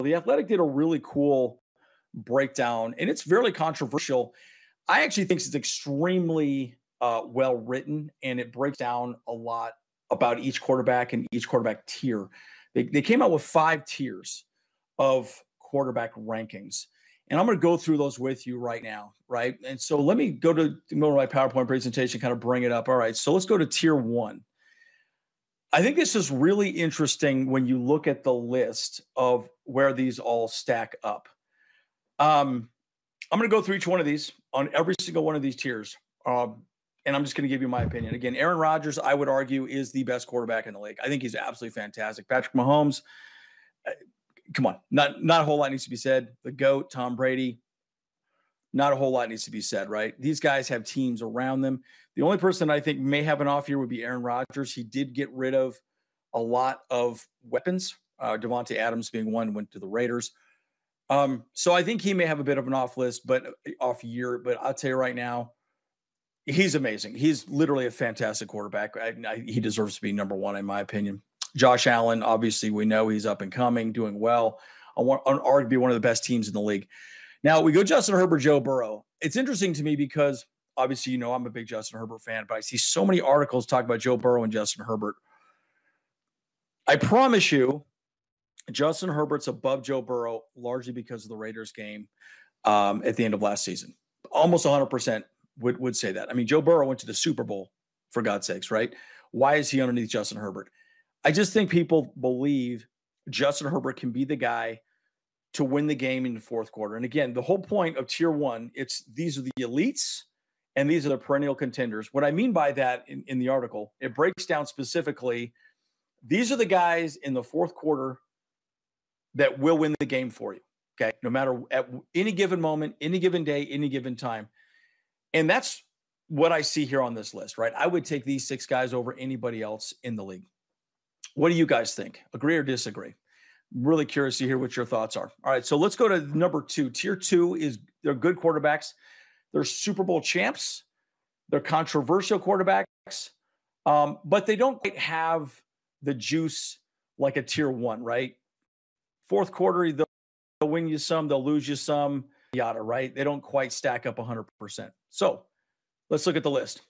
The Athletic did a really cool breakdown, and it's fairly controversial. I actually think it's extremely uh, well written, and it breaks down a lot about each quarterback and each quarterback tier. They, they came out with five tiers of quarterback rankings. And I'm going to go through those with you right now, right? And so let me go to, go to my PowerPoint presentation, kind of bring it up. All right, so let's go to tier one. I think this is really interesting when you look at the list of where these all stack up. Um, I'm going to go through each one of these on every single one of these tiers. Um, and I'm just going to give you my opinion. Again, Aaron Rodgers, I would argue, is the best quarterback in the league. I think he's absolutely fantastic. Patrick Mahomes, uh, come on, not not a whole lot needs to be said. The goat, Tom Brady, not a whole lot needs to be said, right? These guys have teams around them. The only person I think may have an off year would be Aaron Rodgers. He did get rid of a lot of weapons. Uh, Davante Adams being one went to the Raiders. Um, so I think he may have a bit of an off list, but uh, off year. But I'll tell you right now, he's amazing. He's literally a fantastic quarterback. I, I, he deserves to be number one, in my opinion. Josh Allen, obviously, we know he's up and coming, doing well. On, on arguably one of the best teams in the league. Now we go Justin Herbert, Joe Burrow. It's interesting to me because obviously, you know, I'm a big Justin Herbert fan, but I see so many articles talk about Joe Burrow and Justin Herbert. I promise you, Justin Herbert's above Joe Burrow largely because of the Raiders game um, at the end of last season. Almost 100% would, would say that. I mean, Joe Burrow went to the Super Bowl, for God's sakes, right? Why is he underneath Justin Herbert? I just think people believe Justin Herbert can be the guy to win the game in the fourth quarter. And again, the whole point of tier one, it's these are the elites and these are the perennial contenders. What I mean by that in, in the article, it breaks down specifically these are the guys in the fourth quarter that will win the game for you. Okay. No matter at any given moment, any given day, any given time. And that's what I see here on this list, right? I would take these six guys over anybody else in the league. What do you guys think? Agree or disagree? Really curious to hear what your thoughts are. All right. So let's go to number two. Tier two is they're good quarterbacks, they're Super Bowl champs, they're controversial quarterbacks, um, but they don't quite have the juice like a tier one, right? Fourth quarter, they'll, they'll win you some, they'll lose you some, yada, right? They don't quite stack up 100%. So let's look at the list.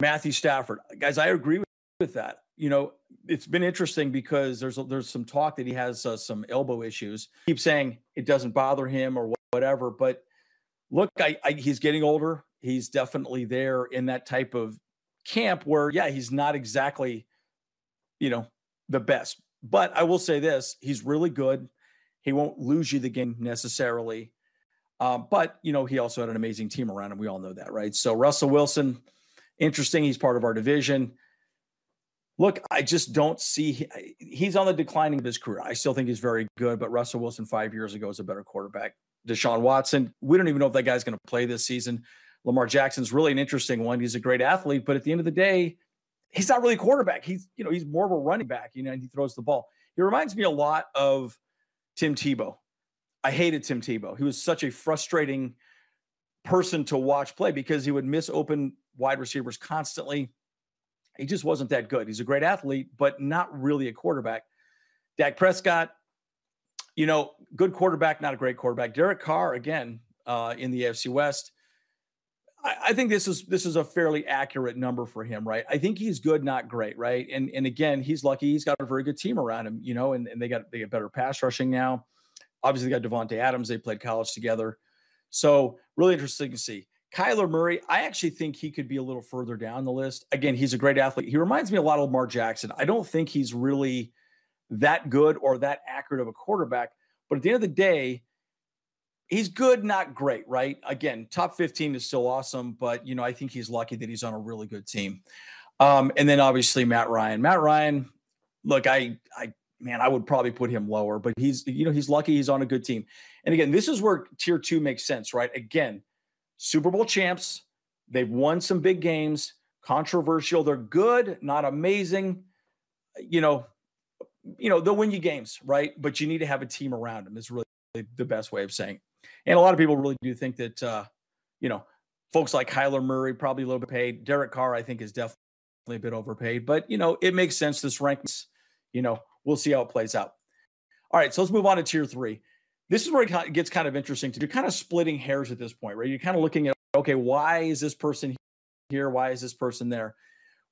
Matthew Stafford. Guys, I agree with that. You know, it's been interesting because there's there's some talk that he has uh, some elbow issues. Keep saying it doesn't bother him or whatever, but look, I, I, he's getting older. He's definitely there in that type of camp where, yeah, he's not exactly, you know, the best. But I will say this: he's really good. He won't lose you the game necessarily. Um, but you know, he also had an amazing team around him. We all know that, right? So Russell Wilson, interesting. He's part of our division. Look, I just don't see he's on the declining of his career. I still think he's very good, but Russell Wilson five years ago was a better quarterback. Deshaun Watson, we don't even know if that guy's going to play this season. Lamar Jackson's really an interesting one. He's a great athlete, but at the end of the day, he's not really a quarterback. He's, you know, he's more of a running back, you know, and he throws the ball. He reminds me a lot of Tim Tebow. I hated Tim Tebow. He was such a frustrating person to watch play because he would miss open wide receivers constantly he just wasn't that good. He's a great athlete, but not really a quarterback. Dak Prescott, you know, good quarterback, not a great quarterback. Derek Carr, again, uh, in the AFC West. I, I think this is this is a fairly accurate number for him, right? I think he's good, not great, right? And and again, he's lucky he's got a very good team around him, you know, and, and they got they got better pass rushing now. Obviously, they got Davante Adams. They played college together. So really interesting to see. Kyler Murray, I actually think he could be a little further down the list. Again, he's a great athlete. He reminds me a lot of Lamar Jackson. I don't think he's really that good or that accurate of a quarterback, but at the end of the day, he's good, not great, right? Again, top 15 is still awesome, but you know, I think he's lucky that he's on a really good team. Um, and then obviously Matt Ryan. Matt Ryan, look, I I man, I would probably put him lower, but he's you know, he's lucky he's on a good team. And again, this is where tier two makes sense, right? Again, Super Bowl champs. They've won some big games, controversial. They're good, not amazing. You know, you know, they'll win you games, right? But you need to have a team around them, is really the best way of saying. It. And a lot of people really do think that uh, you know, folks like Kyler Murray probably a little bit paid. Derek Carr, I think, is definitely a bit overpaid, but you know, it makes sense. This ranks, you know, we'll see how it plays out. All right, so let's move on to tier three. This is where it gets kind of interesting. You're kind of splitting hairs at this point, right? You're kind of looking at, okay, why is this person here? Why is this person there?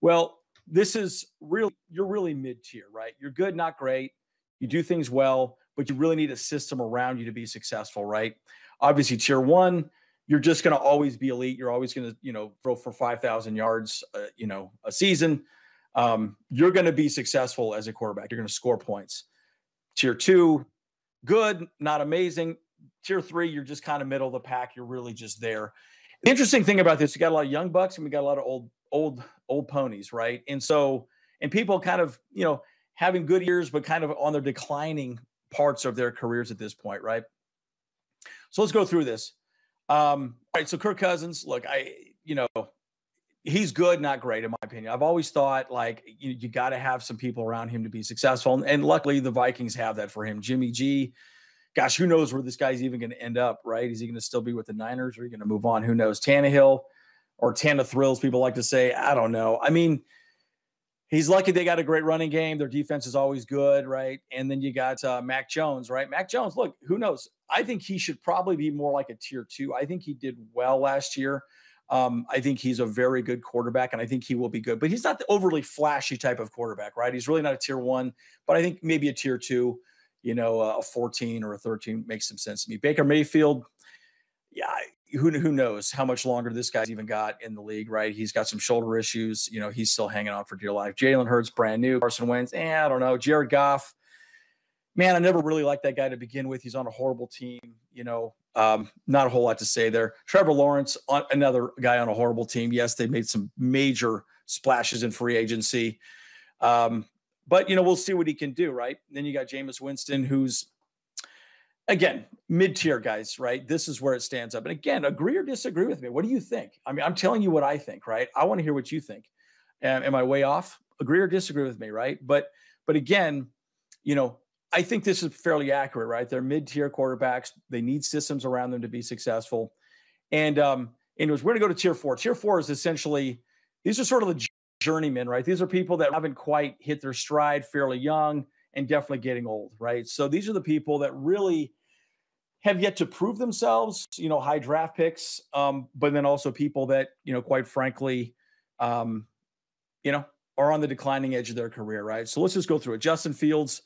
Well, this is really, you're really mid tier, right? You're good, not great. You do things well, but you really need a system around you to be successful, right? Obviously, tier one, you're just going to always be elite. You're always going to, you know, throw for 5,000 yards, uh, you know, a season. Um, you're going to be successful as a quarterback. You're going to score points. Tier two, good, not amazing. Tier three, you're just kind of middle of the pack. You're really just there. The interesting thing about this, you got a lot of young bucks and we got a lot of old, old, old ponies, right? And so, and people kind of, you know, having good years, but kind of on their declining parts of their careers at this point, right? So let's go through this. Um, all right, so Kirk Cousins, look, I, you know, he's good, not great, in my opinion. I've always thought like you, you got to have some people around him to be successful, and, and, luckily the Vikings have that for him. Jimmy G, gosh, who knows where this guy's even going to end up? Right? Is he going to still be with the Niners, or are you going to move on? Who knows? Tannehill or Tana Thrills, people like to say. I don't know. I mean. He's lucky they got a great running game. Their defense is always good, right? And then you got uh, Mac Jones, right? Mac Jones, look, who knows? I think he should probably be more like a tier two. I think he did well last year. Um, I think he's a very good quarterback, and I think he will be good. But he's not the overly flashy type of quarterback, right? He's really not a tier one, but I think maybe a tier two. You know, a 14 or a 13 makes some sense to me. Baker Mayfield, yeah, who who knows how much longer this guy's even got in the league, right? He's got some shoulder issues. You know, he's still hanging on for dear life. Jalen Hurts, brand new. Carson Wentz, eh, I don't know. Jared Goff, man, I never really liked that guy to begin with. He's on a horrible team. You know, um, not a whole lot to say there. Trevor Lawrence, another guy on a horrible team. Yes, they made some major splashes in free agency. Um, but you know, we'll see what he can do, right? then you got Jameis Winston, who's again mid-tier guys, right? This is where it stands up. And again, agree or disagree with me. What do you think? I mean, I'm telling you what I think, right? I want to hear what you think. Am I way off? Agree or disagree with me, right? But but again, you know, I think this is fairly accurate, right? They're mid-tier quarterbacks. They need systems around them to be successful. And um, anyways, we're gonna go to tier four. Tier four is essentially these are sort of the journeymen, right? These are people that haven't quite hit their stride, fairly young, and definitely getting old, right? So these are the people that really have yet to prove themselves, you know, high draft picks, um, but then also people that, you know, quite frankly, um, you know, are on the declining edge of their career, right? So let's just go through it. Justin Fields,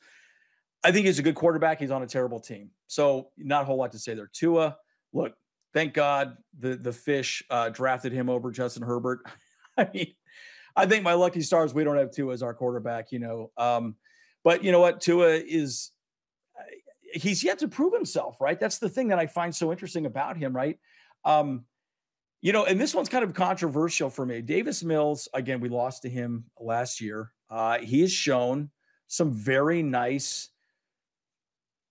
I think he's a good quarterback. He's on a terrible team. So not a whole lot to say there. Tua, look, thank God the the fish uh, drafted him over Justin Herbert. I mean, I think my lucky stars we don't have Tua as our quarterback, you know. Um, but you know what? Tua is uh, he's yet to prove himself, right? That's the thing that I find so interesting about him, right? Um, you know, and this one's kind of controversial for me. Davis Mills, again, we lost to him last year. Uh, he has shown some very nice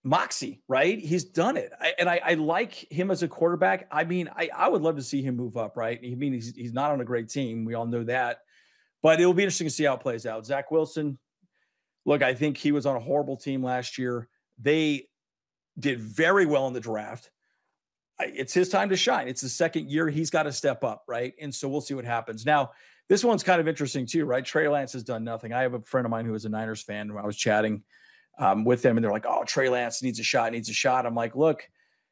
moxie, right? He's done it. I, and I, I, like him as a quarterback. I mean, I, I would love to see him move up, right? I mean, he's, he's not on a great team. We all know that. But it'll be interesting to see how it plays out. Zach Wilson, look, I think he was on a horrible team last year. They did very well in the draft. It's his time to shine. It's the second year. He's got to step up, right? And so we'll see what happens. Now, this one's kind of interesting too, right? Trey Lance has done nothing. I have a friend of mine who is a Niners fan. When I was chatting um, with them, and they're like, "Oh, Trey Lance needs a shot, needs a shot." I'm like, "Look,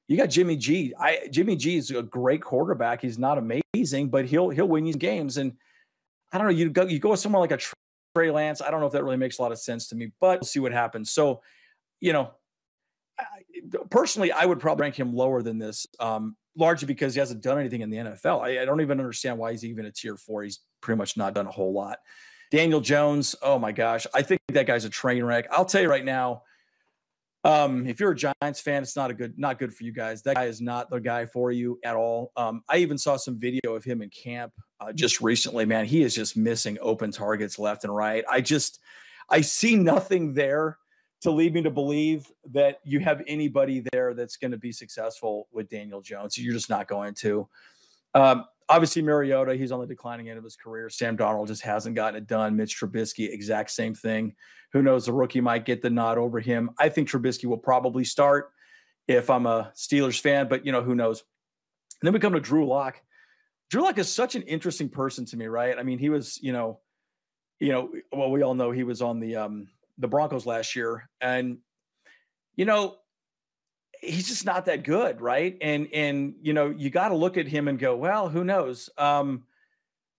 you got Jimmy G. I Jimmy G is a great quarterback. He's not amazing, but he'll he'll win you games." And I don't know. You go you go somewhere like a Trey Lance. I don't know if that really makes a lot of sense to me, but we'll see what happens. So, you know, personally, I would probably rank him lower than this, um, largely because he hasn't done anything in the NFL. I, I don't even understand why he's even a tier four. He's pretty much not done a whole lot. Daniel Jones, oh my gosh, I think that guy's a train wreck. I'll tell you right now, um, if you're a Giants fan, it's not a good, not good for you guys. That guy is not the guy for you at all. Um, I even saw some video of him in camp uh, just recently. Man, he is just missing open targets left and right. I just, I see nothing there to lead me to believe that you have anybody there that's going to be successful with Daniel Jones. You're just not going to. Um, obviously Mariota, he's on the declining end of his career. Sam Darnold just hasn't gotten it done. Mitch Trubisky, exact same thing. Who knows? The rookie might get the nod over him. I think Trubisky will probably start if I'm a Steelers fan, but you know, who knows? And then we come to Drew Lock. Drew Lock is such an interesting person to me, right? I mean, he was, you know, you know, well, we all know he was on the um the Broncos last year, and you know, he's just not that good, right? And and you know, you got to look at him and go, well, who knows? Um,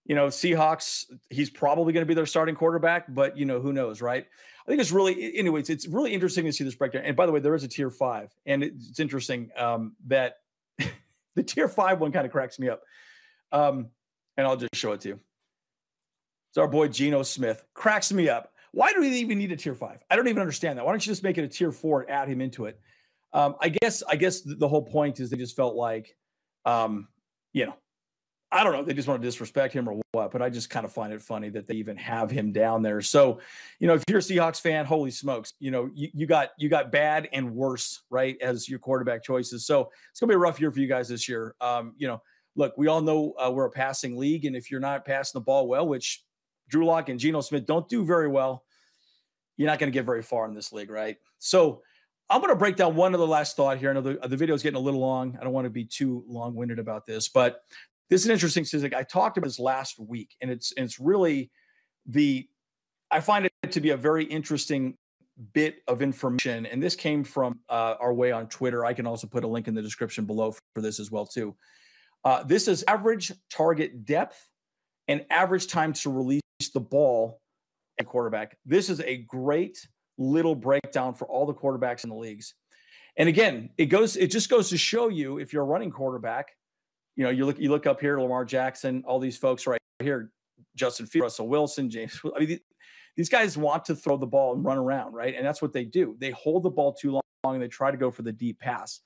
you know, Seahawks, he's probably going to be their starting quarterback, but you know, who knows, right? I think it's really, anyways, it's really interesting to see this breakdown. And by the way, there is a tier five, and it's interesting um, that the tier five one kind of cracks me up. Um, and I'll just show it to you. It's our boy Geno Smith. Cracks me up. Why do we even need a tier five? I don't even understand that. Why don't you just make it a tier four and add him into it? Um, I guess I guess the whole point is they just felt like, um, you know, I don't know. They just want to disrespect him or what, but I just kind of find it funny that they even have him down there. So, you know, if you're a Seahawks fan, holy smokes, you know, you, you got you got bad and worse, right, as your quarterback choices. So it's gonna be a rough year for you guys this year. Um, you know, look, we all know uh, we're a passing league, and if you're not passing the ball well, which Drew Lock and Geno Smith don't do very well, you're not going to get very far in this league, right? So I'm going to break down one other last thought here. I know the, the video is getting a little long. I don't want to be too long winded about this, but this is an interesting statistic. I talked about this last week, and it's it's really the I find it to be a very interesting bit of information, and this came from uh, our way on Twitter. I can also put a link in the description below for, for this as well too. Uh, this is average target depth and average time to release the ball at quarterback. This is a great little breakdown for all the quarterbacks in the leagues. And again, it goes it just goes to show you if you're a running quarterback you know, you look you look up here, Lamar Jackson, all these folks right here, Justin Fields, Russell Wilson, Jameis. I mean, these guys want to throw the ball and run around, right? And that's what they do. They hold the ball too long and they try to go for the deep pass.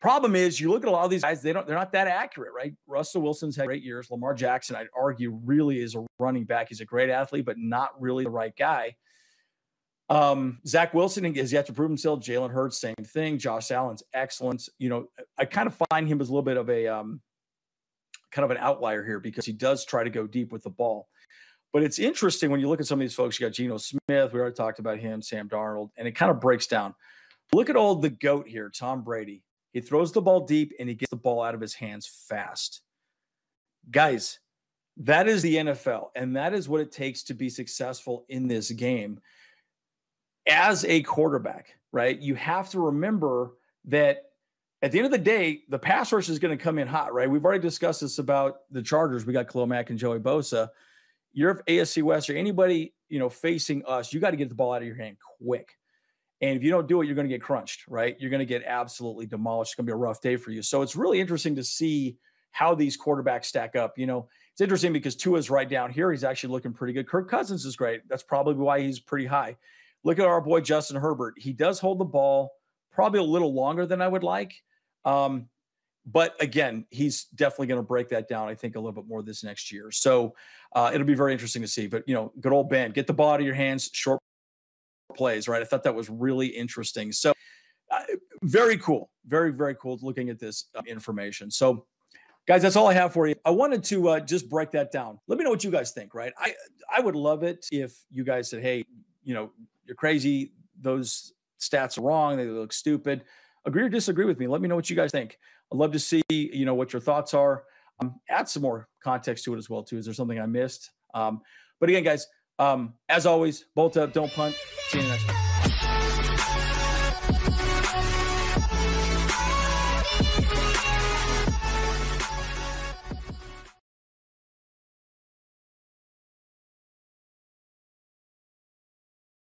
Problem is, you look at a lot of these guys; they don't. They're not that accurate, right? Russell Wilson's had great years. Lamar Jackson, I'd argue, really is a running back. He's a great athlete, but not really the right guy. Um, Zach Wilson has yet to prove himself. Jalen Hurts, same thing. Josh Allen's excellent. You know, I kind of find him as a little bit of a um, kind of an outlier here because he does try to go deep with the ball. But it's interesting when you look at some of these folks. You got Geno Smith. We already talked about him. Sam Darnold, and it kind of breaks down. Look at all the goat here, Tom Brady. He throws the ball deep and he gets the ball out of his hands fast. Guys, that is the NFL, and that is what it takes to be successful in this game as a quarterback, right? You have to remember that at the end of the day, the pass rush is going to come in hot, right? We've already discussed this about the Chargers. We got Khalil Mack and Joey Bosa. You're AFC West or anybody, you know, facing us, you got to get the ball out of your hand quick. And if you don't do it, you're going to get crunched, right? You're going to get absolutely demolished. It's going to be a rough day for you. So it's really interesting to see how these quarterbacks stack up. You know, it's interesting because Tua's right down here. He's actually looking pretty good. Kirk Cousins is great. That's probably why he's pretty high. Look at our boy Justin Herbert. He does hold the ball probably a little longer than I would like. Um, but again, he's definitely going to break that down. I think a little bit more this next year. So uh, it'll be very interesting to see. But you know, good old Ben, get the ball out of your hands, short plays. Right? I thought that was really interesting. So uh, very cool, very very cool looking at this uh, information. So guys that's all i have for you i wanted to uh, just break that down let me know what you guys think right i i would love it if you guys said hey you know you're crazy. Those stats are wrong. They look stupid. Agree or disagree with me. Let me know what you guys think. I'd love to see, you know, what your thoughts are. Um, add some more context to it as well, too. Is there something I missed? Um, but again, guys, um, as always, bolt up, don't punt. See you next time.